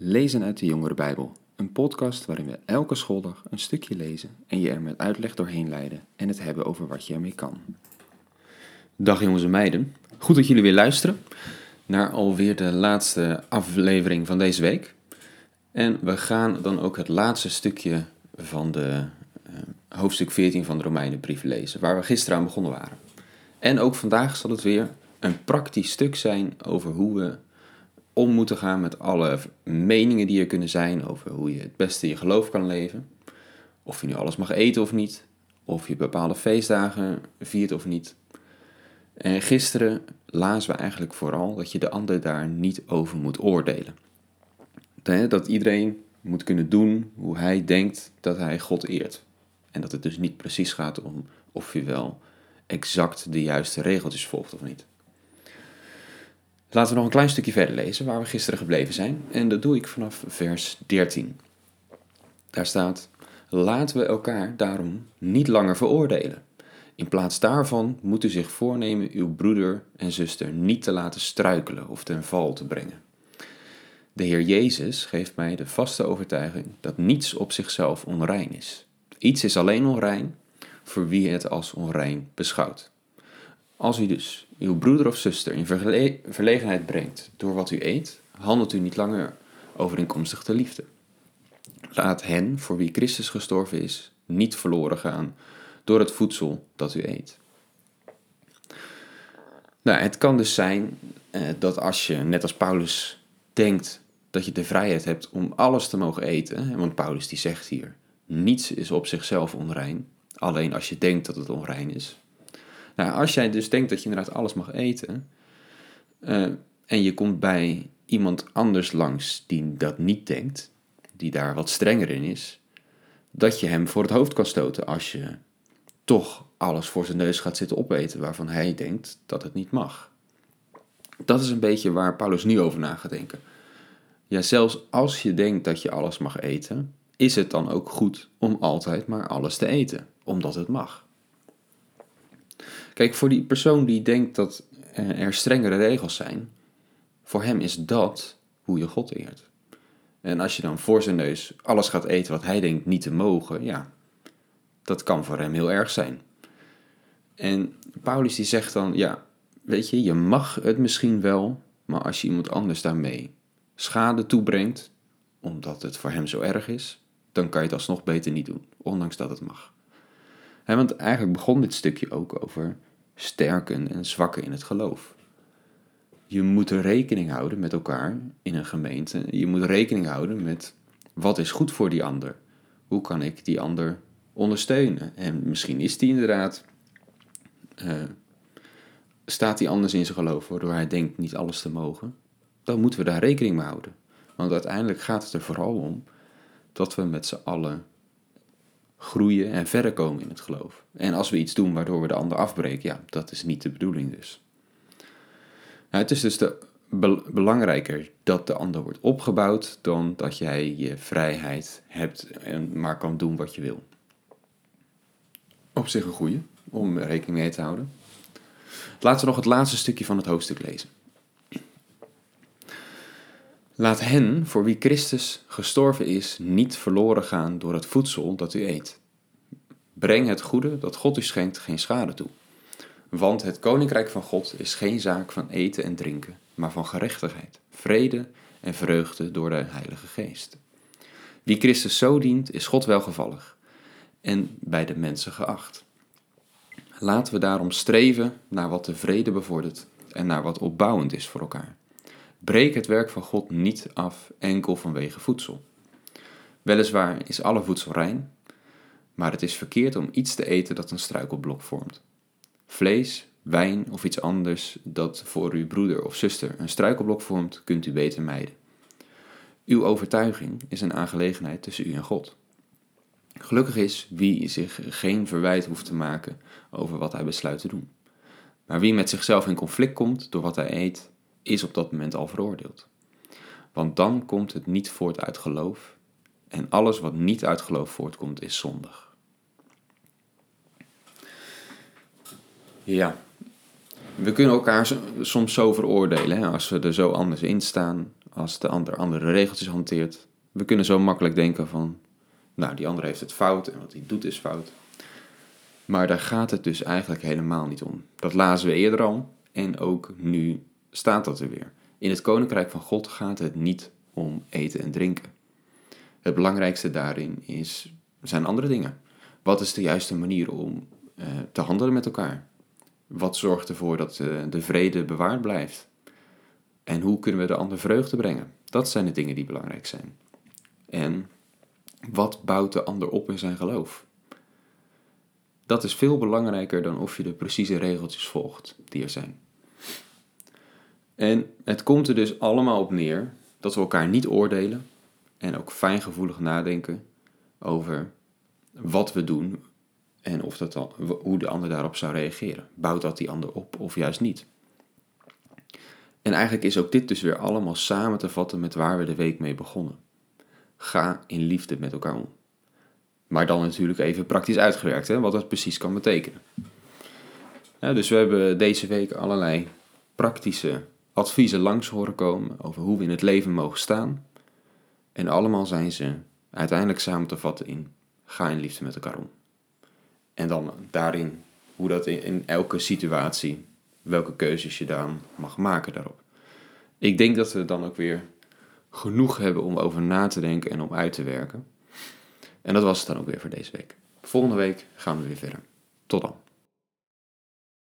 Lezen uit de Jongere Bijbel, een podcast waarin we elke schooldag een stukje lezen en je er met uitleg doorheen leiden en het hebben over wat je ermee kan. Dag jongens en meiden, goed dat jullie weer luisteren naar alweer de laatste aflevering van deze week. En we gaan dan ook het laatste stukje van de uh, hoofdstuk 14 van de Romeinenbrief lezen, waar we gisteren aan begonnen waren. En ook vandaag zal het weer een praktisch stuk zijn over hoe we om moeten gaan met alle meningen die er kunnen zijn over hoe je het beste je geloof kan leven. Of je nu alles mag eten of niet, of je bepaalde feestdagen viert of niet. En gisteren lazen we eigenlijk vooral dat je de ander daar niet over moet oordelen. Dat iedereen moet kunnen doen hoe hij denkt dat hij God eert. En dat het dus niet precies gaat om of je wel exact de juiste regeltjes volgt of niet. Laten we nog een klein stukje verder lezen waar we gisteren gebleven zijn. En dat doe ik vanaf vers 13. Daar staat: Laten we elkaar daarom niet langer veroordelen. In plaats daarvan moet u zich voornemen uw broeder en zuster niet te laten struikelen of ten val te brengen. De Heer Jezus geeft mij de vaste overtuiging dat niets op zichzelf onrein is. Iets is alleen onrein voor wie het als onrein beschouwt. Als u dus uw broeder of zuster in verlegenheid brengt door wat u eet, handelt u niet langer overeenkomstig de liefde. Laat hen, voor wie Christus gestorven is, niet verloren gaan door het voedsel dat u eet. Nou, het kan dus zijn eh, dat als je, net als Paulus, denkt dat je de vrijheid hebt om alles te mogen eten, want Paulus die zegt hier, niets is op zichzelf onrein, alleen als je denkt dat het onrein is, nou, als jij dus denkt dat je inderdaad alles mag eten, uh, en je komt bij iemand anders langs die dat niet denkt, die daar wat strenger in is, dat je hem voor het hoofd kan stoten als je toch alles voor zijn neus gaat zitten opeten waarvan hij denkt dat het niet mag. Dat is een beetje waar Paulus nu over na gaat denken. Ja, zelfs als je denkt dat je alles mag eten, is het dan ook goed om altijd maar alles te eten, omdat het mag. Kijk, voor die persoon die denkt dat er strengere regels zijn, voor hem is dat hoe je God eert. En als je dan voor zijn neus alles gaat eten wat hij denkt niet te mogen, ja, dat kan voor hem heel erg zijn. En Paulus die zegt dan, ja, weet je, je mag het misschien wel, maar als je iemand anders daarmee schade toebrengt, omdat het voor hem zo erg is, dan kan je het alsnog beter niet doen, ondanks dat het mag. Want eigenlijk begon dit stukje ook over sterken en zwakken in het geloof. Je moet rekening houden met elkaar in een gemeente. Je moet rekening houden met wat is goed voor die ander. Hoe kan ik die ander ondersteunen? En misschien is die inderdaad, uh, staat die anders in zijn geloof, waardoor hij denkt niet alles te mogen. Dan moeten we daar rekening mee houden. Want uiteindelijk gaat het er vooral om dat we met z'n allen groeien en verder komen in het geloof. En als we iets doen waardoor we de ander afbreken, ja, dat is niet de bedoeling dus. Nou, het is dus de, belangrijker dat de ander wordt opgebouwd dan dat jij je vrijheid hebt en maar kan doen wat je wil. Op zich een goede, om rekening mee te houden. Laten we nog het laatste stukje van het hoofdstuk lezen. Laat hen, voor wie Christus gestorven is, niet verloren gaan door het voedsel dat u eet. Breng het goede dat God u schenkt geen schade toe. Want het koninkrijk van God is geen zaak van eten en drinken, maar van gerechtigheid, vrede en vreugde door de Heilige Geest. Wie Christus zo dient, is God welgevallig en bij de mensen geacht. Laten we daarom streven naar wat de vrede bevordert en naar wat opbouwend is voor elkaar. Breek het werk van God niet af enkel vanwege voedsel. Weliswaar is alle voedsel rein, maar het is verkeerd om iets te eten dat een struikelblok vormt. Vlees, wijn of iets anders dat voor uw broeder of zuster een struikelblok vormt, kunt u beter mijden. Uw overtuiging is een aangelegenheid tussen u en God. Gelukkig is wie zich geen verwijt hoeft te maken over wat hij besluit te doen. Maar wie met zichzelf in conflict komt door wat hij eet, is op dat moment al veroordeeld. Want dan komt het niet voort uit geloof, en alles wat niet uit geloof voortkomt is zondig. Ja, we kunnen elkaar soms zo veroordelen hè, als we er zo anders in staan, als de ander andere regeltjes hanteert. We kunnen zo makkelijk denken van, nou, die ander heeft het fout en wat hij doet is fout. Maar daar gaat het dus eigenlijk helemaal niet om. Dat lazen we eerder al en ook nu staat dat er weer. In het koninkrijk van God gaat het niet om eten en drinken. Het belangrijkste daarin is, zijn andere dingen. Wat is de juiste manier om uh, te handelen met elkaar? Wat zorgt ervoor dat uh, de vrede bewaard blijft? En hoe kunnen we de ander vreugde brengen? Dat zijn de dingen die belangrijk zijn. En wat bouwt de ander op in zijn geloof? Dat is veel belangrijker dan of je de precieze regeltjes volgt die er zijn. En het komt er dus allemaal op neer dat we elkaar niet oordelen en ook fijngevoelig nadenken over wat we doen en of dat hoe de ander daarop zou reageren. Bouwt dat die ander op of juist niet? En eigenlijk is ook dit dus weer allemaal samen te vatten met waar we de week mee begonnen. Ga in liefde met elkaar om. Maar dan natuurlijk even praktisch uitgewerkt, hè, wat dat precies kan betekenen. Dus we hebben deze week allerlei praktische adviezen langs horen komen over hoe we in het leven mogen staan. En allemaal zijn ze uiteindelijk samen te vatten in ga in liefde met elkaar om. En dan daarin hoe dat in, elke situatie, welke keuzes je dan mag maken daarop. Ik denk dat we dan ook weer genoeg hebben om over na te denken en om uit te werken. En dat was het dan ook weer voor deze week. Volgende week gaan we weer verder. Tot dan.